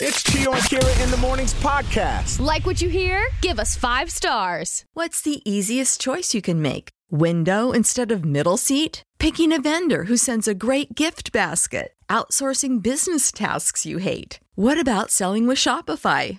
It's Chio and Kira in the Mornings podcast. Like what you hear? Give us five stars. What's the easiest choice you can make? Window instead of middle seat? Picking a vendor who sends a great gift basket? Outsourcing business tasks you hate? What about selling with Shopify?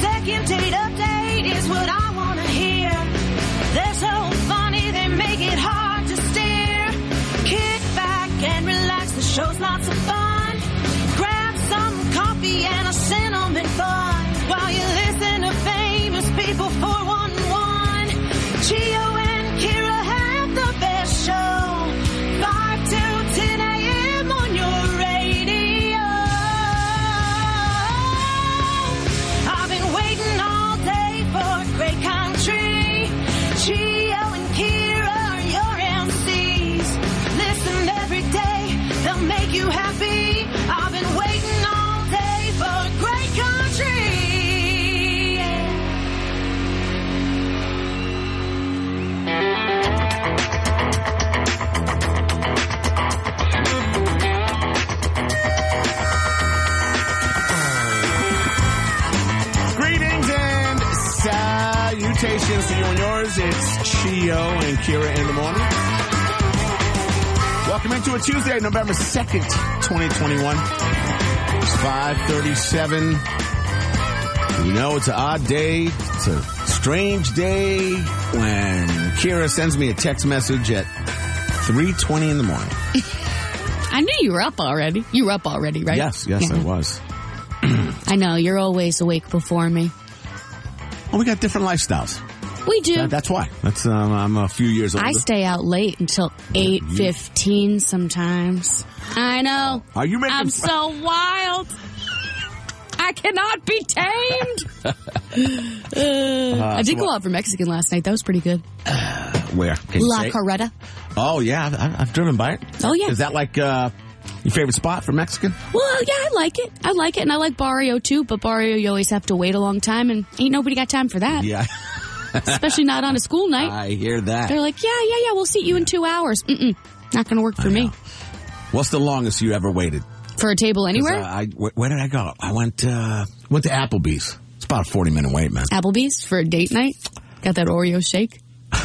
Second date update Chio and Kira in the morning. Welcome into a Tuesday, November 2nd, 2021. It's 537. You know, it's an odd day. It's a strange day when Kira sends me a text message at 3.20 in the morning. I knew you were up already. You were up already, right? Yes, yes, Yeah. I was. I know. You're always awake before me. Well, we got different lifestyles. We do. That- that's why. That's um, I'm a few years older. I stay out late until 8.15 sometimes. I know. Are you making I'm fun- so wild. I cannot be tamed. Uh, I did go out for Mexican last night. That was pretty good. Where? Can La? Carreta. Oh yeah, I've, I've- I've driven by it. Oh, yeah. Is that like uh, your favorite spot for Mexican? Well, yeah, I like it. I like it, and I like Barrio too. But Barrio, you always have to wait a long time, and ain't nobody got time for that. Yeah, Especially not on a school night. I hear that. They're like, yeah, yeah, yeah, we'll seat you in two hours. Mm-mm, not going to work for me. What's the longest you ever waited? For a table anywhere? uh, I, wh- where did I go? I went uh, went to Applebee's. It's about a forty minute wait, man. Applebee's for a date night? Got that Oreo shake?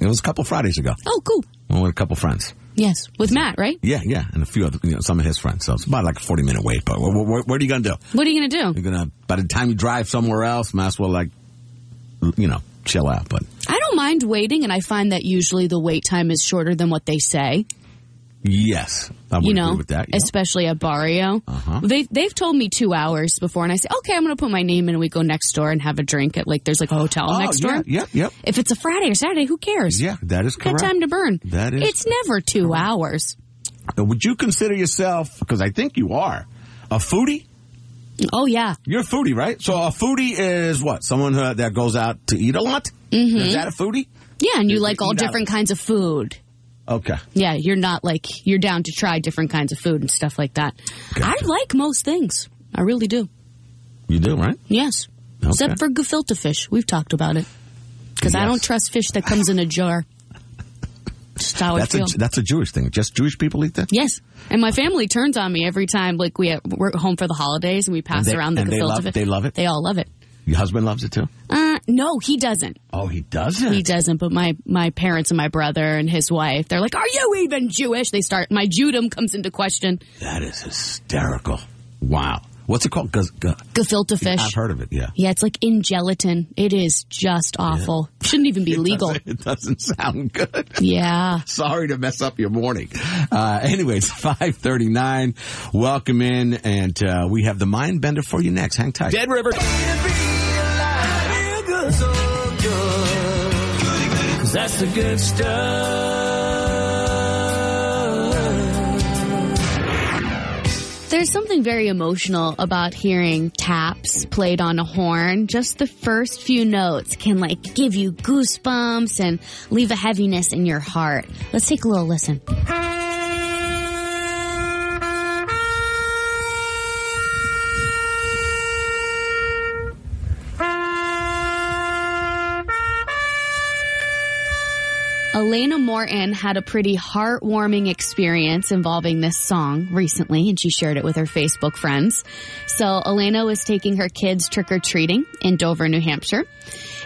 It was a couple Fridays ago. Oh, cool. With a couple friends. Yes, with Matt, right? Yeah, yeah, and a few other, you know, some of his friends. So it's about like a forty minute wait. But what, what, what are you gonna do? What are you going to do? You're gonna by the time you drive somewhere else, might as well like, you know, chill out. But I don't mind waiting, and I find that usually the wait time is shorter than what they say. yes, I would you know, agree with that. yeah. especially at Barrio. Uh-huh. They they've told me two hours before, and I say, okay, I'm going to put my name in, and we go next door and have a drink at like there's like a hotel Oh, next yeah, door. Yep, yep. If it's a Friday or Saturday, who cares? Yeah, that is Got time to burn. That is It's never two hours. Uh, Would you consider yourself, because I think you are, a foodie? Oh yeah, You're a foodie, right? So a foodie is what? Someone who, that goes out to eat a lot? Mm-hmm. Is that a foodie? yeah, and you like all different kinds of food. Okay. Yeah, you're not like you're down to try different kinds of food and stuff like that. I like most things. I really do. You do, right? Yes. Okay. Except for gefilte fish. We've talked about it. Because I don't trust fish that comes in a jar. Just how That's a, that's a Jewish thing. Just Jewish people eat that? yes. And my family turns on me every time, like, we, we're home for the holidays and we pass And they- around the and they gefilte love- fish. they love it? They all love it. Your husband loves it too? Uh, no, he doesn't. Oh, he doesn't? He doesn't, but my, my parents and my brother and his wife, they're like, are you even Jewish? They start, my Judaism comes into question. That is hysterical. Wow. What's it called? Guz- gu- Gefilte fish. I've heard of it. Yeah. Yeah, it's like in gelatin. It is just awful. Shouldn't even be legal. It doesn't sound good. Yeah. Sorry to mess up your morning. Uh, anyways, 539. Welcome in, and uh, we have the mind bender for you next. Hang tight. Dead River. Cause that's the good stuff. There's something very emotional about hearing taps played on a horn. Just the first few notes can like give you goosebumps and leave a heaviness in your heart. Let's take a little listen. Elena Morton had a pretty heartwarming experience involving this song recently, and she shared it with her Facebook friends. So Elena was taking her kids trick or treating in Dover, New Hampshire.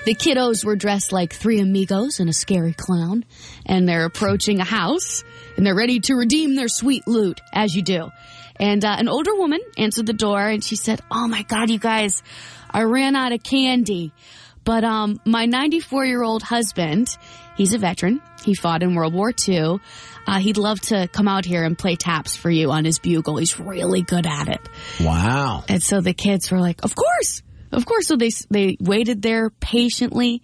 The kiddos were dressed like three amigos and a scary clown, and they're approaching a house, and they're ready to redeem their sweet loot, as you do. And uh, an older woman answered the door, and she said, "Oh my God, you guys, I ran out of candy." But um, my 94 year old husband, he's a veteran. He fought in World War II. Uh, he'd love to come out here and play taps for you on his bugle. He's really good at it. Wow. And so the kids were like, "Of course, of course." So they they waited there patiently,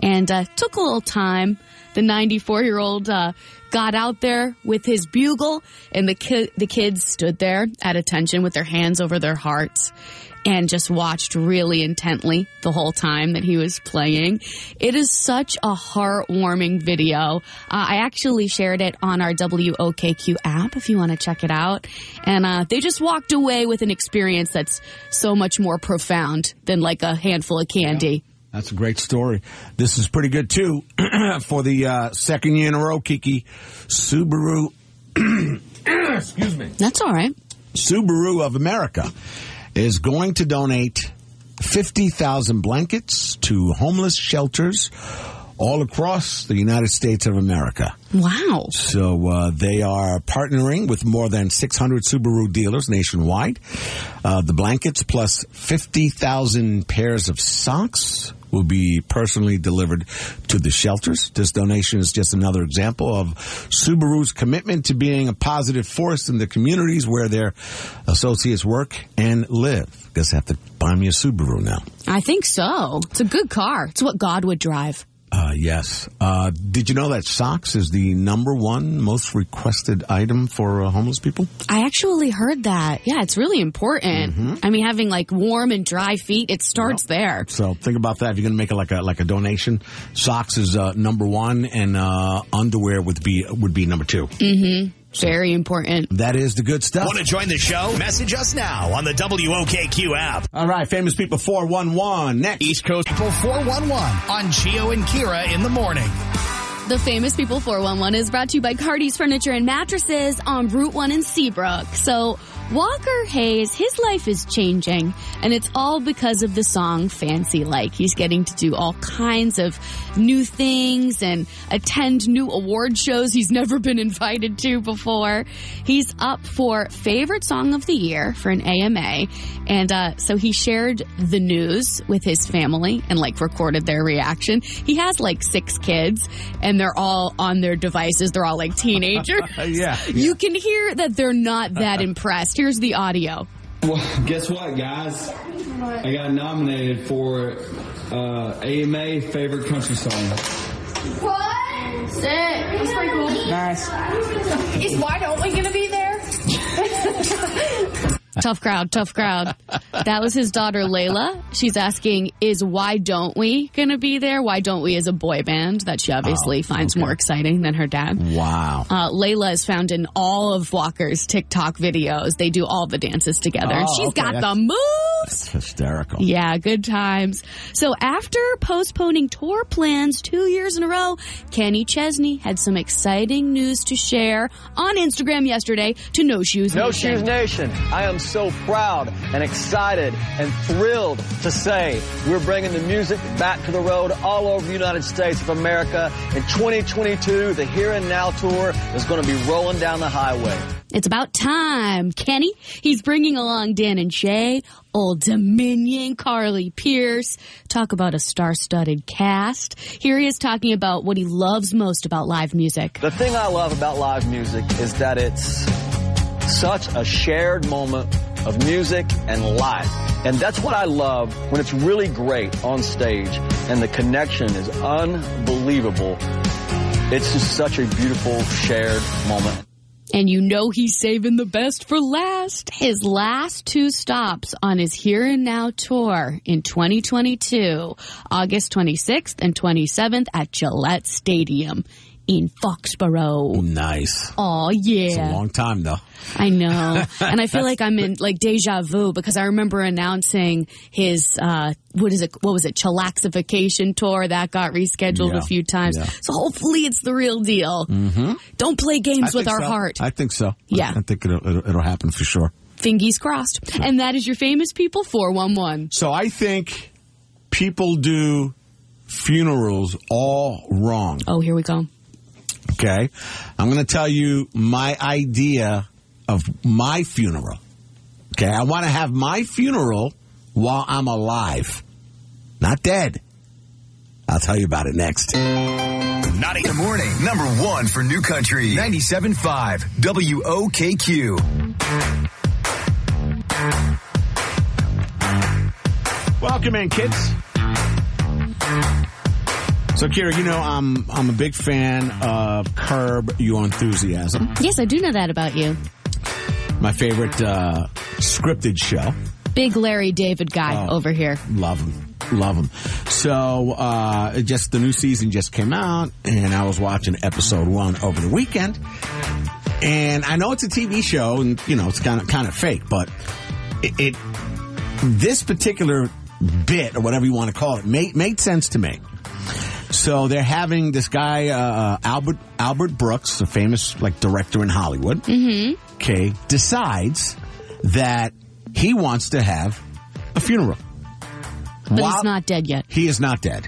and uh, took a little time. The 94 year old uh, got out there with his bugle, and the ki- the kids stood there at attention with their hands over their hearts and just watched really intently the whole time that he was playing. It is such a heartwarming video. Uh, I actually shared it on our WOKQ app if you want to check it out. And uh, they just walked away with an experience that's so much more profound than like a handful of candy. That's a great story. This is pretty good too. For the uh, second year in a row, Kiki, Subaru, excuse me, That's all right. Subaru of America is going to donate 50,000 blankets to homeless shelters all across the United States of America. Wow. So uh, they are partnering with more than 600 Subaru dealers nationwide. Uh, the blankets plus 50,000 pairs of socks will be personally delivered to the shelters. This donation is just another example of Subaru's commitment to being a positive force in the communities where their associates work and live. Guess I have to buy me a Subaru now. I think so. It's a good car. It's what God would drive. Uh, yes. Uh, did you know that socks is the number one most requested item for uh, homeless people? I actually heard that. Yeah, it's really important. I mean, having like warm and dry feet, it starts there. So think about that. If you're going to make it like a like a donation, socks is uh, number one, and uh, underwear would be would be number two. Very important. That is the good stuff. Want to join the show? Message us now on the WOKQ app. All right, famous people four one one next. East Coast People 411 on Chio and Kira in the morning. The Famous People 411 is brought to you by Cardi's Furniture and Mattresses on Route 1 in Seabrook. So, Walker Hayes, his life is changing, and it's all because of the song Fancy Like. He's getting to do all kinds of new things and attend new award shows he's never been invited to before. He's up for Favorite Song of the Year for an AMA, and uh, so he shared the news with his family and like recorded their reaction. He has like six kids, and they're all on their devices. They're all like teenagers. yeah, You can hear that they're not that impressed. Here's the audio. Well, guess what, guys? I got nominated for uh, AMA Favorite Country Song. What? Sick. That's pretty cool. Nice. Is Why Don't We gonna be there? Tough crowd, tough crowd. That was his daughter Layla. She's asking, is Why Don't We gonna be there? Why Don't We as a boy band that she obviously finds more exciting than her dad. Wow. Uh, Layla is found in all of Walker's TikTok videos. They do all the dances together. and Oh, She's okay. got That's- the moves. Hysterical. Yeah, good times. So after postponing tour plans two years in a row, Kenny Chesney had some exciting news to share on Instagram yesterday to No Shoes No Nation. Shoes Nation, I am so proud and excited and thrilled to say we're bringing the music back to the road all over the United States of America. In 2022, the Here and Now tour is going to be rolling down the highway. It's about time. Kenny, he's bringing along Dan and Shay, Old Dominion, Carly Pearce. Talk about a star-studded cast. Here he is talking about what he loves most about live music. The thing I love about live music is that it's such a shared moment of music and life. And that's what I love when it's really great on stage and the connection is unbelievable. It's just such a beautiful shared moment. And you know he's saving the best for last. His last two stops on his Here and Now tour in 2022, August 26th and 27th at Gillette Stadium in Foxborough. Nice. Oh yeah. It's a long time though. I know. And I feel like I'm in like deja vu because I remember announcing his, uh, what is it? What was it? Chillaxification tour that got rescheduled Yeah. a few times. Yeah. So hopefully it's the real deal. Mm-hmm. Don't play games I with our so. heart. I think so. Yeah. I think it'll, it'll, it'll happen for sure. Fingies crossed. And that is your famous people 411. So I think people do funerals all wrong. Oh, here we go. Okay. I'm going to tell you my idea of my funeral. Okay. I want to have my funeral while I'm alive, not dead. I'll tell you about it next. Naughty in the morning. Number one for New Country. 97.5 WOKQ. Welcome in, kids. So, Kira, you know I'm I'm a big fan of Curb Your Enthusiasm, Yes, I do know that about you. my favorite uh, scripted show. Big Larry David guy Oh. over here. Love him. Love him. So, uh, just the new season just came out, and I was watching episode one over the weekend. And I know it's a TV show, and you know it's kind of kind of fake, but it, it this particular bit or whatever you want to call it made made sense to me. So they're having this guy uh, Albert Albert Brooks, a famous like director in Hollywood. Mm-hmm. Okay, decides that he wants to have a funeral. But While- he's not dead yet. He is not dead.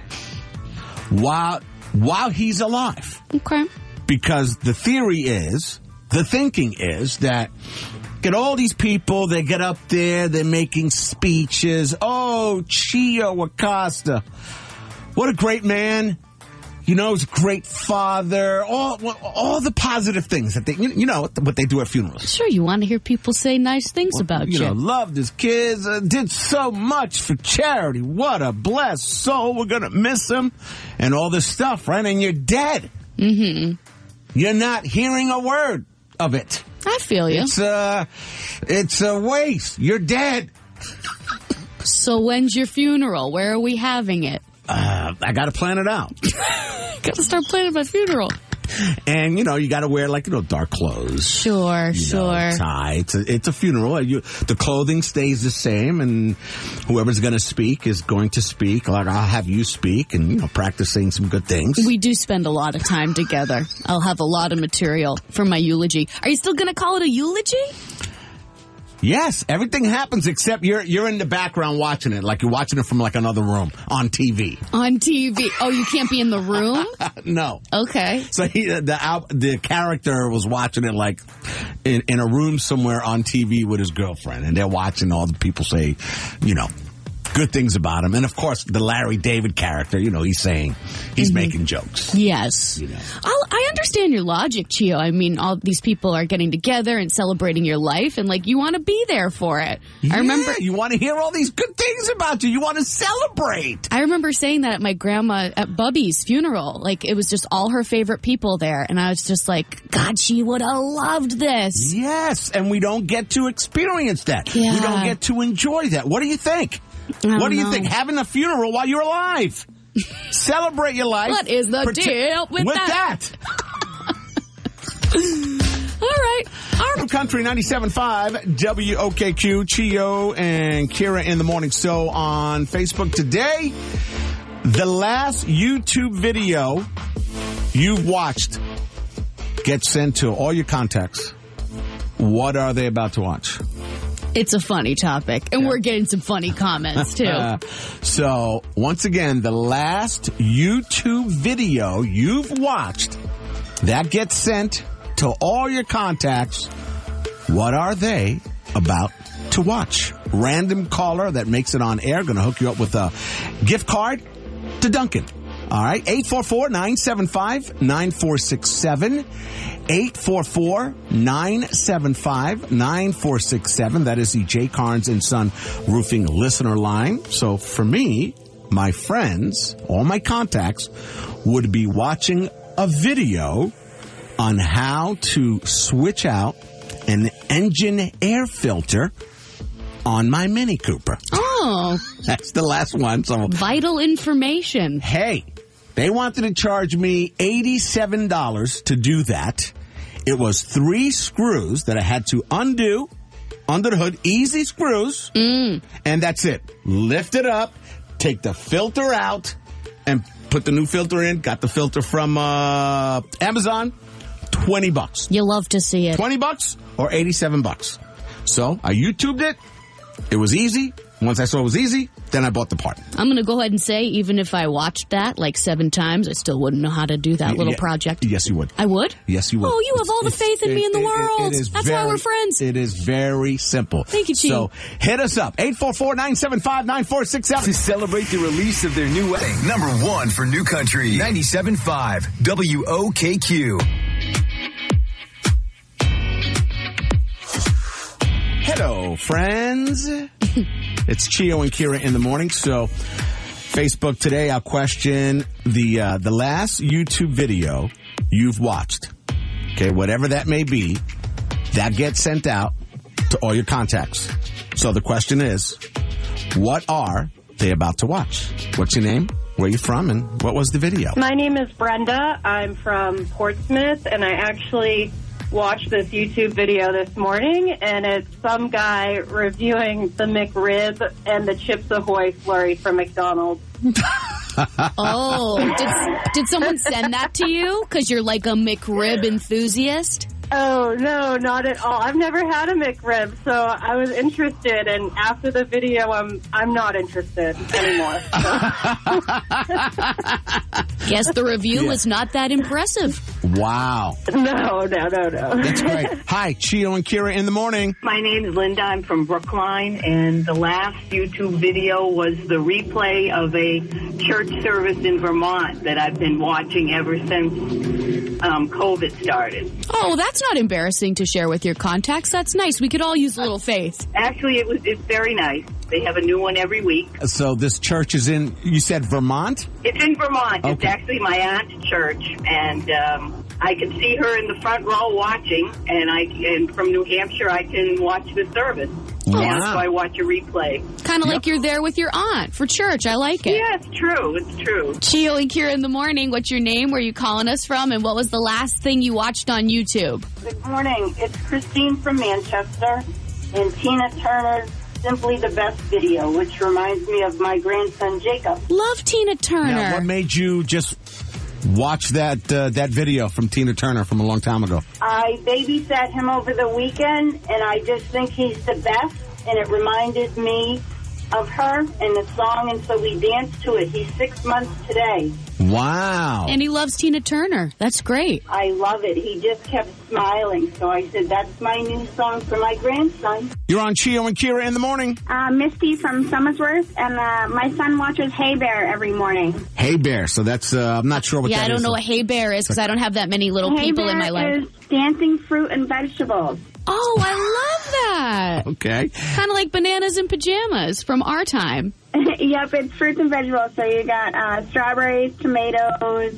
While while he's alive, Okay. because the theory is, the thinking is that get all these people, they get up there, they're making speeches. Oh, Chio Acosta, what a great man. You know, he's a great father. All all the positive things that they, you know, what they do at funerals. Sure, you want to hear people say nice things about you you. know, loved his kids, uh, did so much for charity. What a blessed soul. We're going to miss him and all this stuff, right? And you're dead. Mm-hmm. You're not hearing a word of it. I feel you. It's uh it's a waste. You're dead. So when's your funeral? Where are we having it? Uh, I got to plan it out. Got to start planning my funeral. And you know, you got to wear like, you know, dark clothes. Sure, sure. know, tie. It's a, it's a funeral. You, the clothing stays the same, and whoever's going to speak is going to speak. Like I'll have you speak, and you know, practicing some good things. We do spend a lot of time together. I'll have a lot of material for my eulogy. Are you still going to call it a eulogy? Yes, everything happens except you're you're in the background watching it, like you're watching it from like another room on TV. On TV. Oh, you can't be in the room? no. Okay. So he, uh, the the character was watching it like in, in a room somewhere on TV with his girlfriend, and they're watching all the people say, you know, good things about him, and of course the Larry David character, you know, he's saying he's Mm-hmm. making jokes. Yes. I'll, I understand your logic, Chio. I mean, all these people are getting together and celebrating your life, and like you want to be there for it. I remember Yeah, you want to hear all these good things about you. You want to celebrate. I remember saying that at my grandma at Bubby's funeral. Like it was just all her favorite people there, and I was just like, God, she would have loved this. Yes, and we don't get to experience that. Yeah. We don't get to enjoy that. What do you think? What do you know. think? Having a funeral while you're alive. Celebrate your life. What is the Prote- deal with that? That? All right. Our country 97.5 WOKQ, Chio and Kira in the morning. So on Facebook today, the last YouTube video you've watched gets sent to all your contacts. What are they about to watch? It's a funny topic, and we're getting some funny comments too. So once again, the last YouTube video you've watched that gets sent to all your contacts. What are they about to watch? Random caller that makes it on air. Going to hook you up with a gift card to Dunkin'. All right. 844-975-9467. 844-975-9467. That is the J. Carnes and Son Roofing listener line. So for me, my friends, all my contacts would be watching a video on how to switch out an engine air filter on my Mini Cooper. Oh, That's the last one. So vital information. hey, they wanted to charge me $87 to do that. It was three screws that I had to undo under the hood, easy screws, and that's it. Lift it up, take the filter out, and put the new filter in. Got the filter from uh, Amazon, 20 bucks. You love to see it. 20 bucks or 87 bucks. So I YouTubed it. It was easy. Once I saw it was easy, then I bought the part. I'm going to go ahead and say, even if I watched that like seven times, I still wouldn't know how to do that little Yeah, project. Yes, you would. I would? Yes, you would. Oh, you have all the faith in me in the it- it- world. it is That's why we're friends. It is very simple. Thank you, Chief. So hit us up. 844-975-9467. To celebrate the release of their new wedding. Number one for New Country. 97.5 WOKQ. Hello, friends. it's Chio and Kira in the morning. So, Facebook today, I'll question the uh, the last YouTube video you've watched. Okay, whatever that may be, that gets sent out to all your contacts. So the question is, what are they about to watch? What's your name? Where you from? And what was the video? My name is Brenda. I'm from Portsmouth, and I actually watched this YouTube video this morning, and it's some guy reviewing the McRib and the Chips Ahoy flurry from McDonald's. Oh, did, did someone send that to you? Because you're like a McRib enthusiast? Oh no, not at all. I've never had a McRib, so I was interested, and after the video, I'm I'm not interested anymore. Guess the review Yeah. was not that impressive. Wow. no, no, no, no. That's great. Hi, Chio and Kira in the morning. My name is Linda. I'm from Brookline, and the last YouTube video was the replay of a church service in Vermont that I've been watching ever since um, COVID started. Oh, that's not embarrassing to share with your contacts. That's nice. We could all use a little faith. Actually, it was it's very nice. They have a new one every week. So this church is in, you said Vermont? It's in Vermont. It's actually my aunt's church, and um, I can see her in the front row watching. And I and from New Hampshire, I can watch the service. Wow. And so I watch a replay. Kind of like you're there with your aunt for church. I like it. Yeah, it's true. It's true. Chio and Kira in the morning. What's your name? Where are you calling us from? And what was the last thing you watched on YouTube? Good morning. It's Christine from Manchester and Tina Turner's Simply the Best video, which reminds me of my grandson Jacob. Love Tina Turner. Now, what made you just watch that uh, that video from Tina Turner from a long time ago? I babysat him over the weekend, and I just think he's the best, and it reminded me of her and the song, and so we danced to it. He's six months today. Wow. and he loves Tina Turner. That's great. I love it. He just kept smiling, so I said, that's my new song for my grandson. You're on Chio and Kira in the morning. Uh, Misty from Somersworth, and uh, my son watches Hey Bear every morning. Hey Bear. So that's uh, I'm not sure what yeah, that I don't is. know what Hey Bear is because I don't have that many little Hay people Bear in my life. is dancing fruit and vegetables. Oh, I love that. Okay. kind of like bananas and pajamas from our time. yep, it's fruits and vegetables. So you got uh, strawberries, tomatoes,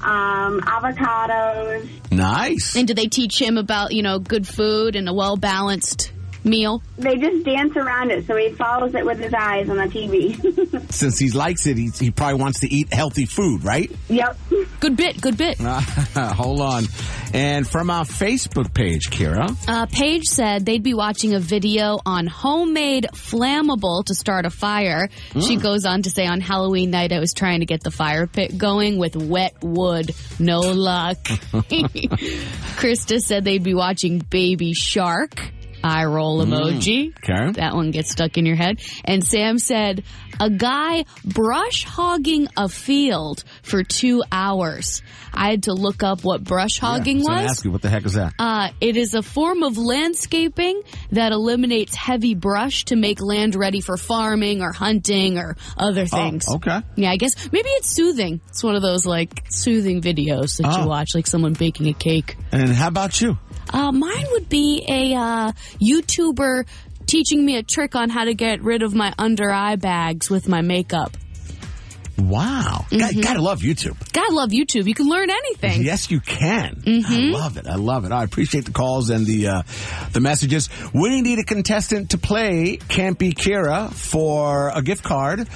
um, avocados. Nice. And do they teach him about, you know, good food and a well balanced meal? They just dance around it, so he follows it with his eyes on the TV. Since he likes it, he, he probably wants to eat healthy food, right? yep. Good bit, good bit. Hold on. And from our Facebook page, Kira. Uh, Paige said they'd be watching a video on homemade flammable to start a fire. She goes on to say on Halloween night I was trying to get the fire pit going with wet wood. No luck. Krista said they'd be watching Baby Shark. Eye roll Mm. emoji. Okay. That one gets stuck in your head. And Sam said, a guy brush hogging a field for two hours. I had to look up what brush hogging Yeah, I was. ask you, what the heck is that? Uh, it is a form of landscaping that eliminates heavy brush to make land ready for farming or hunting or other things. Oh, okay. Yeah, I guess maybe it's soothing. It's one of those like soothing videos that Oh. you watch, like someone baking a cake. And how about you? Uh, mine would be a uh, YouTuber teaching me a trick on how to get rid of my under eye bags with my makeup. Wow. Got, gotta love YouTube. Gotta love YouTube. You can learn anything. Yes, you can. Mhm. I love it. I love it. I appreciate the calls and the uh, the messages. We need a contestant to play Can't Be Kira for a gift card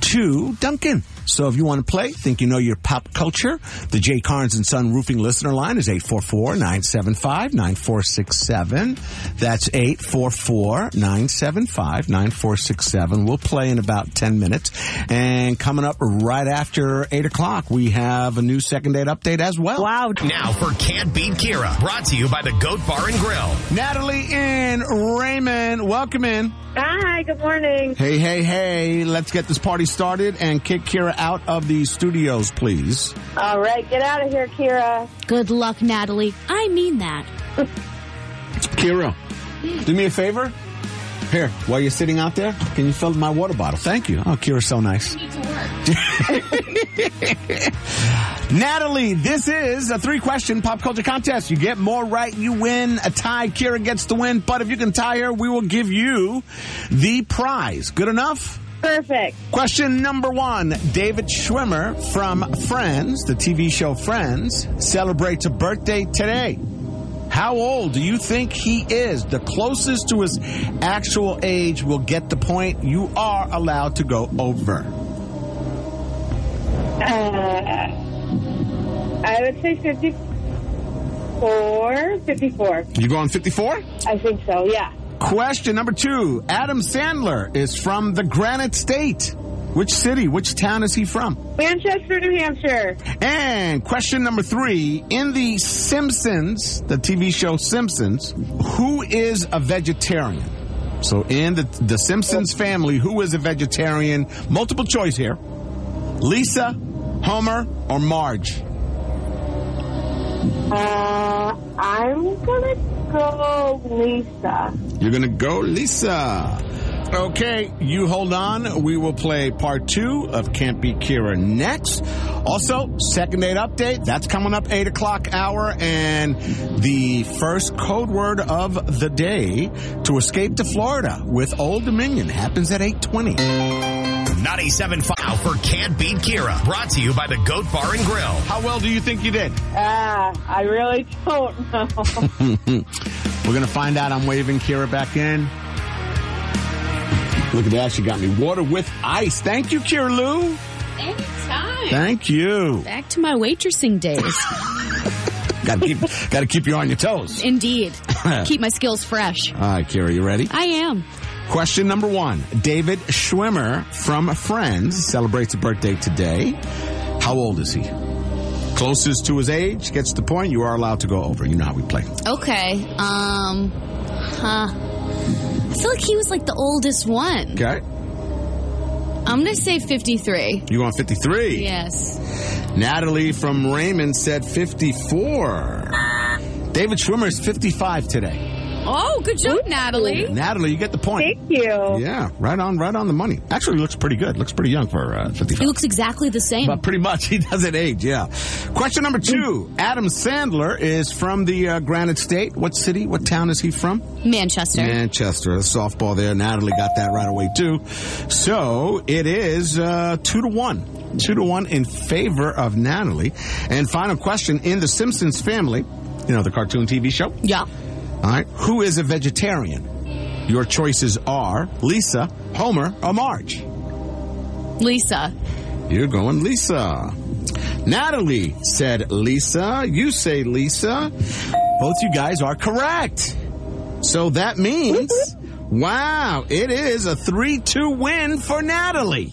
to Dunkin'. So if you want to play, think you know your pop culture, the Jay Carnes and Son Roofing listener line is 844-975-9467. That's 844-975-9467. We'll play in about 10 minutes. And coming up right after 8 o'clock, we have a new second date update as well. Wow. Now for Can't Beat Kira, brought to you by the Goat Bar and Grill. Natalie and Raymond, welcome in. Hi, good morning. Hey, hey, hey, let's get this party started and kick Kira out of the studios, please. All right, get out of here, Kira. Good luck, Natalie. I mean that. Kira, do me a favor. Here, while you're sitting out there, can you fill my water bottle? Thank you. Oh, Kira's so nice. Natalie, this is a three question pop culture contest. You get more right, you win. A tie, Kira gets the win. But if you can tie her, we will give you the prize. Good enough? Perfect. Question number one. David Schwimmer from Friends, the TV show Friends, celebrates a birthday today. How old do you think he is? The closest to his actual age will get the point. You are allowed to go over. Uh, I would say 54. 54. You going 54? I think so, yeah. Question number two. Adam Sandler is from the Granite State. Which city, which town is he from? Manchester, New Hampshire. And question number three. In The Simpsons, the TV show Simpsons, who is a vegetarian? So in the, the Simpsons family, who is a vegetarian? Multiple choice here. Lisa, Homer, or Marge? Uh, I'm gonna go Lisa. You're going to go Lisa. Okay, you hold on. We will play part two of Can't Be Kira next. Also, second date update. That's coming up 8 o'clock hour. And the first code word of the day to escape to Florida with Old Dominion happens at 820. 97.5 for Can't Beat Kira, brought to you by the Goat Bar and Grill. How well do you think you did? Ah, I really don't know. We're going to find out. I'm waving Kira back in. Look at that. She got me water with ice. Thank you, Kira Lou. Anytime. Thank you. Back to my waitressing days. got to keep, got to keep you on your toes. Indeed. Keep my skills fresh. All right, Kira, you ready? I am. Question number one. David Schwimmer from Friends celebrates a birthday today. How old is he? Closest to his age gets the point. You are allowed to go over. You know how we play. Okay. Um, huh. I feel like he was like the oldest one. Okay. I'm gonna say 53. You want 53? Yes. Natalie from Raymond said 54. David Schwimmer is 55 today. Oh, good job, Natalie. Natalie, you get the point. Thank you. Yeah, right on, right on the money. Actually, looks pretty good. Looks pretty young for uh, 55. He looks exactly the same. But pretty much, he doesn't age, yeah. Question number two. Adam Sandler is from the uh, Granite State. What city, what town is he from? Manchester. Manchester. A softball there. Natalie got that right away, too. So it is uh, two to one. Two to one in favor of Natalie. And final question. In The Simpsons family, you know, the cartoon TV show? Yeah. All right. Who is a vegetarian? Your choices are Lisa, Homer, or Marge. Lisa. You're going Lisa. Natalie said Lisa. You say Lisa. Both you guys are correct. So that means, wow, it is a 3 2 win for Natalie.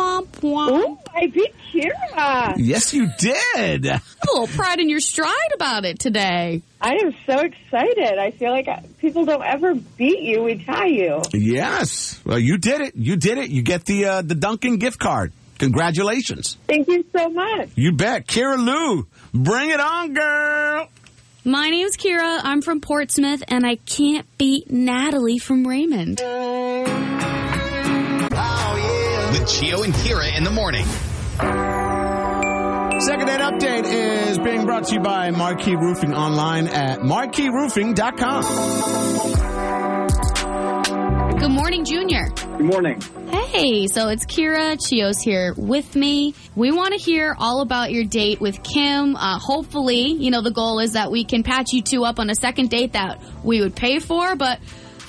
Womp womp. I beat Kira. Yes, you did. A little pride in your stride about it today. I am so excited. I feel like people don't ever beat you. We tie you. Yes. Well, you did it. You did it. You get the uh, the Dunkin' gift card. Congratulations. Thank you so much. You bet. Kira Lou, bring it on, girl. My name's Kira. I'm from Portsmouth, and I can't beat Natalie from Raymond. With Chio and Kira in the morning. Second date update is being brought to you by Marquee Roofing online at marqueeroofing.com. Good morning, Junior. Good morning. Hey, so it's Kira. Chio's here with me. We want to hear all about your date with Kim. Uh, hopefully, you know, the goal is that we can patch you two up on a second date that we would pay for, but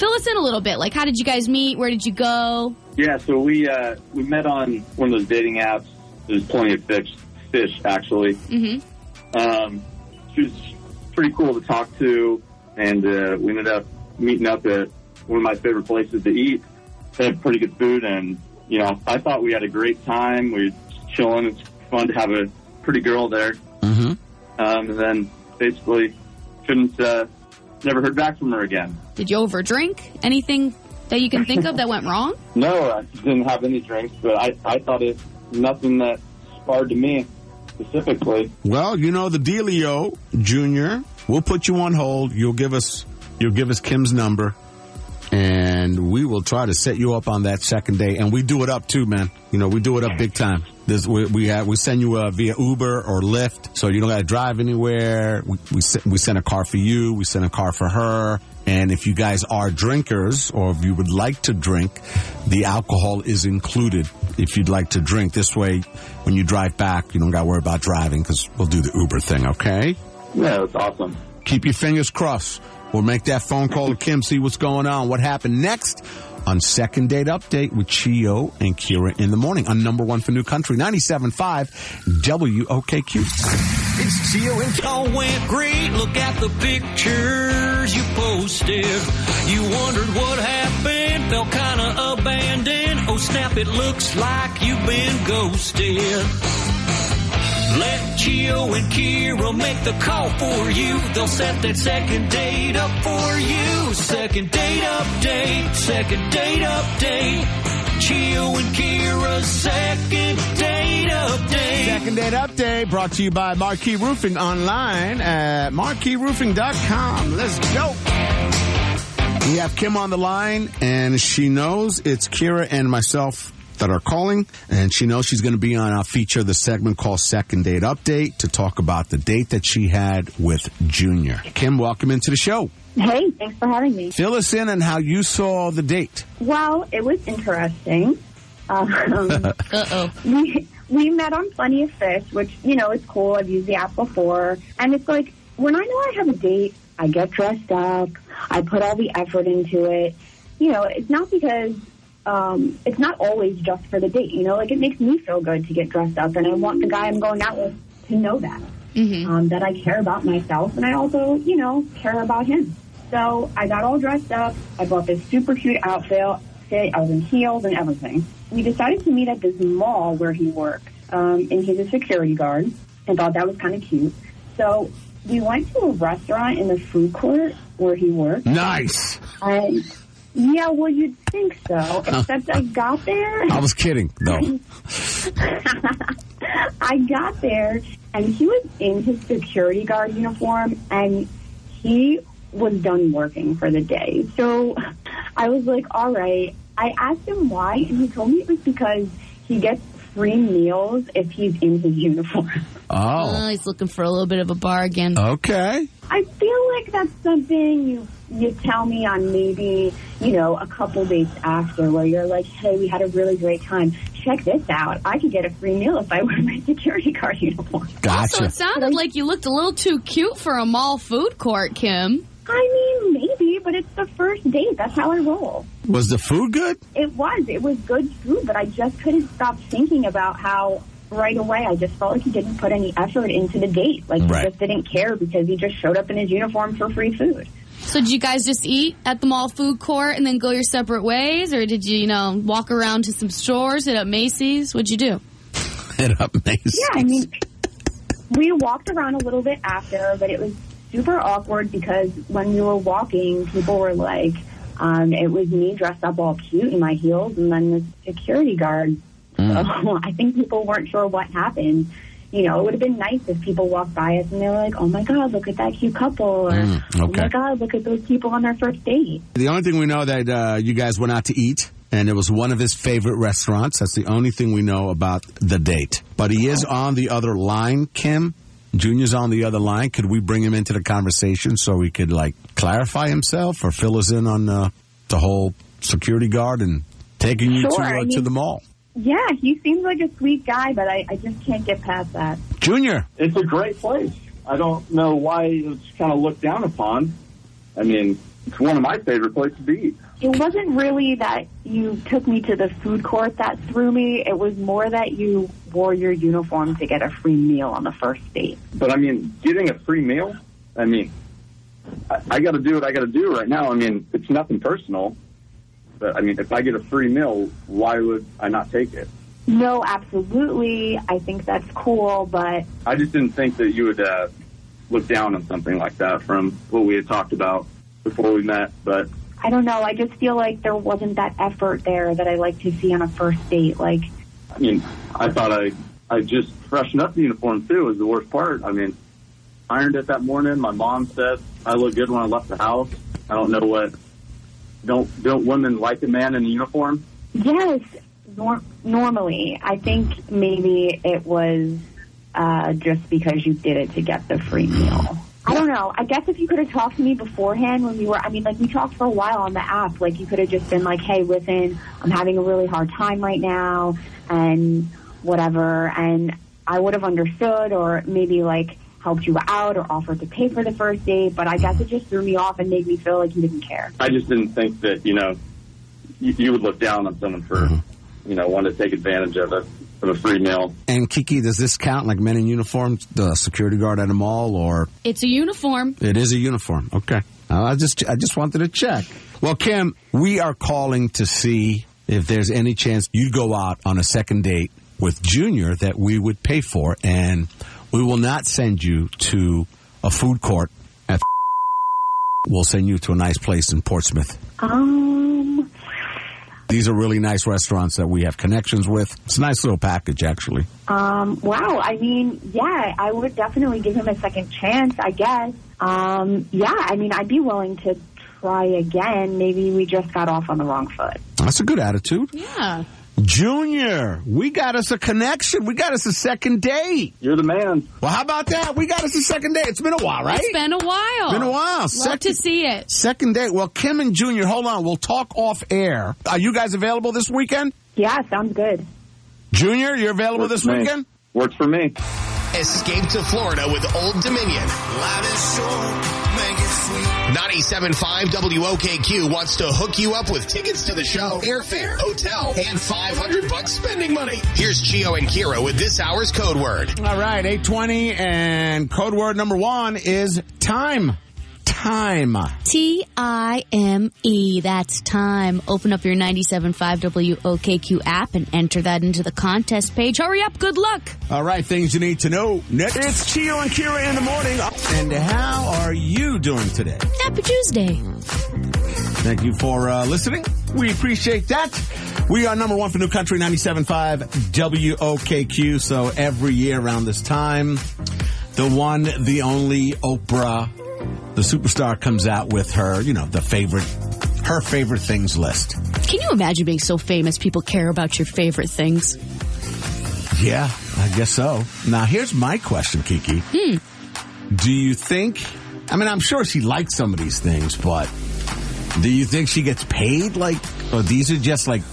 fill us in a little bit. Like, how did you guys meet? Where did you go? Yeah, so we uh, we met on one of those dating apps. There's plenty of fish, fish actually. Mm-hmm. Um, she was pretty cool to talk to, and uh, we ended up meeting up at one of my favorite places to eat. They had pretty good food, and you know, I thought we had a great time. We were chilling. It's fun to have a pretty girl there. Mm-hmm. Um, and then basically, couldn't uh, never heard back from her again. Did you overdrink? Anything that you can think of that went wrong? No, I didn't have any drinks, but I, I thought it nothing that sparred to me specifically. Well, you know the dealio, Junior. We'll put you on hold. You'll give us you'll give us Kim's number, and we will try to set you up on that second day. And we do it up too, man. You know, we do it up big time. There's, we we, have, we send you uh, via Uber or Lyft, so you don't got to drive anywhere. We we, we send a car for you. We send a car for her. And if you guys are drinkers, or if you would like to drink, the alcohol is included. If you'd like to drink, this way, when you drive back, you don't got to worry about driving because we'll do the Uber thing. Okay? Yeah, that's awesome. Keep your fingers crossed. We'll make that phone call to Kim, see what's going on. What happened next on Second Date Update with Chio and Kira in the morning on number one for New Country, 97.5 WOKQ. It's Chio and all went great. Look at the pictures you posted. You wondered what happened, felt kinda abandoned. Oh snap, it looks like you've been ghosted. Let Chio and Kira make the call for you. They'll set that second date up for you. Second date update, second date update. Chio and Kira's second date update. Second Date Update brought to you by Marquee Roofing online at marqueeroofing.com. Let's go. We have Kim on the line, and she knows it's Kira and myself that are calling, and she knows she's going to be on our feature, the segment called Second Date Update, to talk about the date that she had with Junior. Kim, welcome into the show. Hey, thanks for having me. Fill us in on how you saw the date. Well, it was interesting. Um, Uh-oh. we we met on Plenty of Fish, which you know is cool. I've used the app before, and it's like when I know I have a date, I get dressed up, I put all the effort into it. You know, it's not because um, it's not always just for the date. You know, like it makes me feel good to get dressed up, and I want the guy I'm going out with to know that um, that I care about myself, and I also, you know, care about him. So I got all dressed up. I bought this super cute outfit. I was in heels and everything. We decided to meet at this mall where he worked, um, and he's a security guard, and thought that was kind of cute. So we went to a restaurant in the food court where he worked. Nice. And yeah, well, you'd think so, except I got there. I was kidding, though. I got there and he was in his security guard uniform and he was done working for the day. So I was like, all right. I asked him why and he told me it was because he gets free meals if he's in his uniform. Oh. oh. he's looking for a little bit of a bargain. Okay. I feel like that's something you you tell me on maybe, you know, a couple days after where you're like, hey, we had a really great time. Check this out. I could get a free meal if I wear my security guard uniform. Also, it sounded like you looked a little too cute for a mall food court, Kim. I mean, maybe, but it's the first date. That's how I roll. Was the food good? It was. It was good food, but I just couldn't stop thinking about how right away I just felt like he didn't put any effort into the date. Like Right. he just didn't care because he just showed up in his uniform for free food. So did you guys just eat at the mall food court and then go your separate ways, or did you, you know, walk around to some stores, hit up Macy's? What'd you do? Hit up Macy's. Yeah, I mean, we walked around a little bit after, but it was super awkward because when we were walking, people were like, um, it was me dressed up all cute in my heels, and then the security guard. Mm. So I think people weren't sure what happened. You know, it would have been nice if people walked by us and they were like, "Oh my God, look at that cute couple," or Mm, "Oh my God, look at those people on their first date." The only thing we know that uh, you guys went out to eat, and it was one of his favorite restaurants. That's the only thing we know about the date. But he is on the other line, Kim. Junior's on the other line. Could we bring him into the conversation so he could like clarify himself or fill us in on uh, the whole security guard and taking you Sure, to, I uh, to the mall? Yeah, he seems like a sweet guy, but I, I just can't get past that. Junior. It's a great place. I don't know why it's kind of looked down upon. I mean, it's one of my favorite places to eat. It wasn't really that you took me to the food court that threw me. It was more that you wore your uniform to get a free meal on the first date. But I mean, getting a free meal, I mean, I, I got to do what I got to do right now. I mean, it's nothing personal. But I mean, if I get a free meal, why would I not take it? No, absolutely. I think that's cool, but I just didn't think that you would uh, look down on something like that from what we had talked about before we met. But I don't know. I just feel like there wasn't that effort there that I like to see on a first date. Like, I mean, I thought I I just freshened up the uniform too. Was the worst part. I mean, ironed it that morning. My mom said I looked good when I left the house. I don't know what. Don't don't women like a man in a uniform? yes, nor- normally. I think maybe it was uh, just because you did it to get the free meal. I don't know. I guess if you could have talked to me beforehand when we were, I mean, like we talked for a while on the app. Like you could have just been like, "Hey, listen, I'm having a really hard time right now," and whatever, and I would have understood, or maybe like helped you out, or offered to pay for the first date. But I guess it just threw me off and made me feel like you didn't care. I just didn't think that you know you, you would look down on someone for mm-hmm. You know wanting to take advantage of it of a free meal. And Kiki, does this count like men in uniform, the security guard at a mall, or It's a uniform. It is a uniform. Okay. Uh, I just I just wanted to check. Well, Kim, we are calling to see if there's any chance you'd go out on a second date with Junior that we would pay for, and we will not send you to a food court. At we'll send you to a nice place in Portsmouth. Um, These are really nice restaurants that we have connections with. It's a nice little package, actually. Um, wow. I mean, yeah, I would definitely give him a second chance, I guess. Um, yeah, I mean, I'd be willing to try again. Maybe we just got off on the wrong foot. That's a good attitude. Yeah. Junior, we got us a connection. We got us a second date. You're the man. Well, how about that? We got us a second date. It's been a while, right? It's been a while. Been a while. Love Second- to see it. Second date. Well, Kim and Junior, hold on. We'll talk off air. Are you guys available this weekend? Yeah, sounds good. Junior, you're available this weekend? Works for me. Escape to Florida with Old Dominion. 97.5 WOKQ wants to hook you up with tickets to the show, airfare, hotel, and 500 bucks spending money. Here's Chio and Kira with this hour's code word. All right, 820, and code word number one is time. Time. T I M E. That's time. Open up your 97.5 WOKQ app and enter that into the contest page. Hurry up. Good luck. All right, things you need to know. Next, it's Chio and Kira in the morning. And how are you doing today? Happy Tuesday. Thank you for uh, listening. We appreciate that. We are number one for New Country 97.5 WOKQ. So every year around this time, the one, the only Oprah, the superstar comes out with her, you know, the favorite, her favorite things list. Can you imagine being so famous people care about your favorite things? Yeah, I guess so. Now, here's my question, Kiki. Hmm. Do you think, I mean, I'm sure she likes some of these things, but do you think she gets paid? Like, or these are just like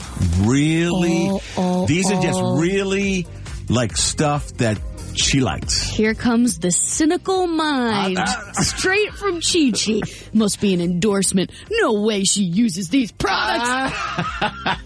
really, Oh, oh, these are just oh. really like stuff that she likes. Here comes the cynical mind. Straight from Chi Chi. Must be an endorsement. No way she uses these products.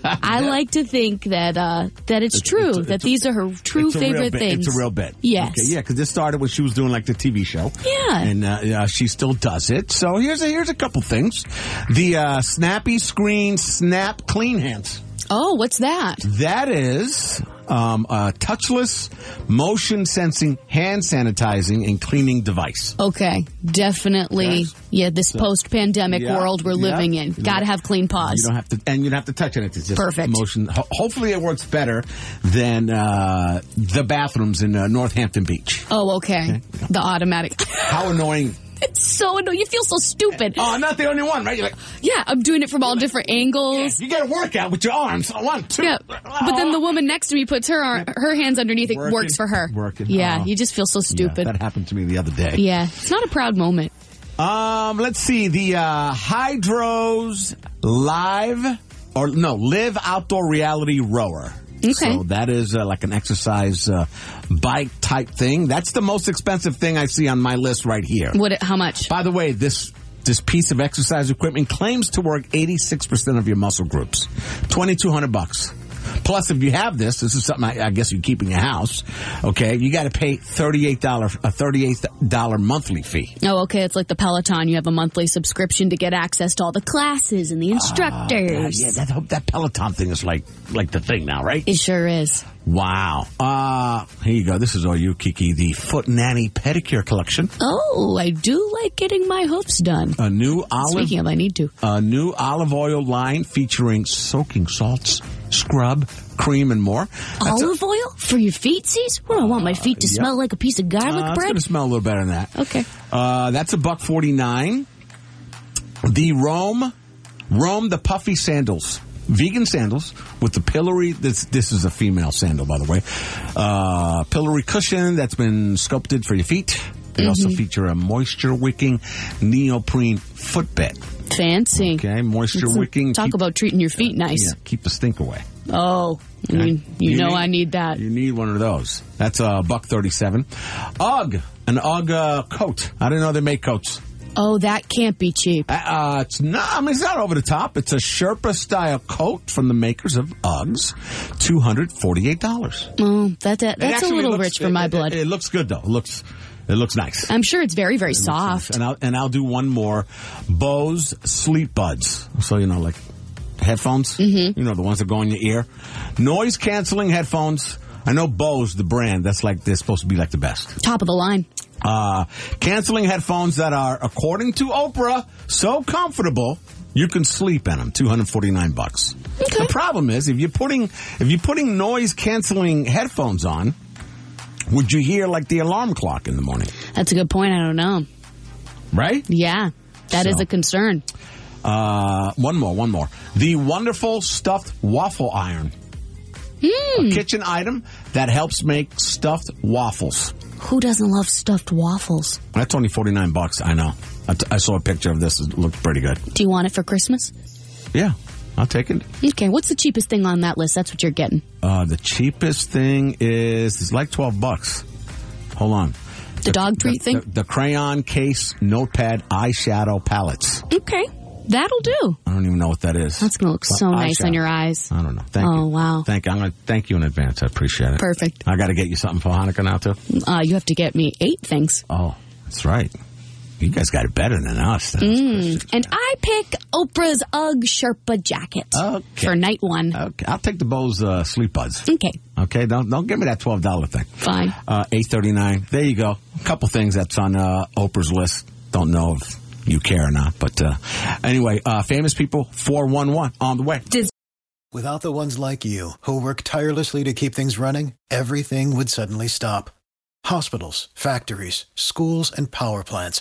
I like to think that uh, that it's, true, that these are her true It's favorite things. It's a real bit. Yes. Okay, yeah, because this started when she was doing like the TV show. Yeah. And uh, yeah, she still does it. So here's a, here's a couple things. The uh, Snappy Screen Snap Clean Hands. Oh, what's that? That is um, a touchless, motion sensing hand sanitizing and cleaning device. Okay, definitely. Yes. Yeah, this So- post-pandemic Yeah, world we're yeah. living in. Got to have clean paws. You don't have to, and you don't have to touch it. It's just Perfect. motion. Ho- hopefully, it works better than uh, the bathrooms in uh, North Hampton Beach. Oh, okay. The automatic. How annoying! It's so annoying. You feel so stupid. Oh, I'm not the only one, right? You're like, Yeah, I'm doing it from all different angles. you get a workout with your arms. One, two. Yeah, but then the woman next to me puts her ar- her hands underneath it. Working. Works for her. Working. Yeah, Oh. you just feel so stupid. Yeah, that happened to me the other day. Yeah, it's not a proud moment. Um, let's see the uh, Hydros Live or no Live Outdoor Reality Rower. Okay. So that is uh, like an exercise uh, bike type thing. That's the most expensive thing I see on my list right here. What? How much? By the way, this this piece of exercise equipment claims to work 86% of your muscle groups. 2200 bucks. Plus, if you have this, this is something I, I guess you keep in your house. Okay, you got to pay thirty-eight dollar a thirty-eight dollar monthly fee. Oh, okay. It's like the Peloton. You have a monthly subscription to get access to all the classes and the instructors. yeah, that that Peloton thing is like like the thing now, right? It sure is. Wow. Uh here you go. This is all you, Kiki. The Foot Nanny Pedicure Collection. Oh, I do like getting my hoofs done. A new olive. Speaking of, I need to. a new olive oil line featuring soaking salts, scrub, cream, and more. That's a- Olive oil for your feetsies? Do I want my feet to yep. smell like a piece of garlic Uh, it's bread? going to smell a little better than that. Okay. Uh, that's a buck forty nine. The Roam, Roam the puffy sandals, vegan sandals with the pillory. This this is a female sandal, by the way. Uh, pillory cushion that's been sculpted for your feet. They also Mhm. feature a moisture wicking neoprene footbed. Fancy. Okay, moisture Let's wicking. Talk keep- about treating your feet nice. Yeah, keep the stink away. Oh, I Okay. mean, you, You know need- I need that. You need one of those. That's a buck thirty-seven. UGG, an UGG uh, coat. I didn't know they make coats. Oh, that can't be cheap. Uh, it's not. I mean, it's not over the top. It's a Sherpa style coat from the makers of UGGs. Two hundred forty-eight dollars. Oh, that, that that's a little rich for my blood. It, it looks good though. It looks. It looks nice. I'm sure it's very, very It looks nice. soft. And I'll and I'll do one more. Bose Sleep Buds. So you know, like headphones. Mm-hmm. You know, the ones that go in your ear. Noise canceling headphones. I know Bose, the brand. That's like they're supposed to be like the best. Top of the line. Uh, canceling headphones that are, according to Oprah, so comfortable you can sleep in them. Two hundred forty nine bucks. The problem is if you're putting if you're putting noise canceling headphones on, would you hear like the alarm clock in the morning? That's a good point. I don't know. Right? Yeah, that is So. a concern. Uh, one more, one more. The wonderful stuffed waffle iron. Hmm. A kitchen item that helps make stuffed waffles. Who doesn't love stuffed waffles? That's only 49 bucks, I know. I, t- I saw a picture of this. It looked pretty good. Do you want it for Christmas? Yeah, I'll take it. Okay, what's the cheapest thing on that list? That's what you're getting. Uh, the cheapest thing is, it's like 12 bucks. Hold on. The dog treat thing? The, the crayon case notepad eyeshadow palettes. Okay, that'll do. I don't even know what that is. That's gonna look so Well, nice on your eyes. I don't know. Thank oh you. Oh wow. Thank you. I'm to thank you in advance. I appreciate it. Perfect. I got to get you something for Hanukkah now, too. Uh, you have to get me eight things. Oh, that's right. You guys got it better than us. That's Mm. And I pick Oprah's UGG Sherpa jacket Okay. for night one. Okay, I'll take the Bose uh, sleep buds. Okay, Okay, don't don't give me that twelve dollar thing. fine. Uh, Eight thirty nine. There you go. A couple things that's on uh, Oprah's list. Don't know if you care or not, but uh, anyway, uh, famous people four one one on the way. Without the ones like you, who work tirelessly to keep things running, everything would suddenly stop. Hospitals, factories, schools, and power plants,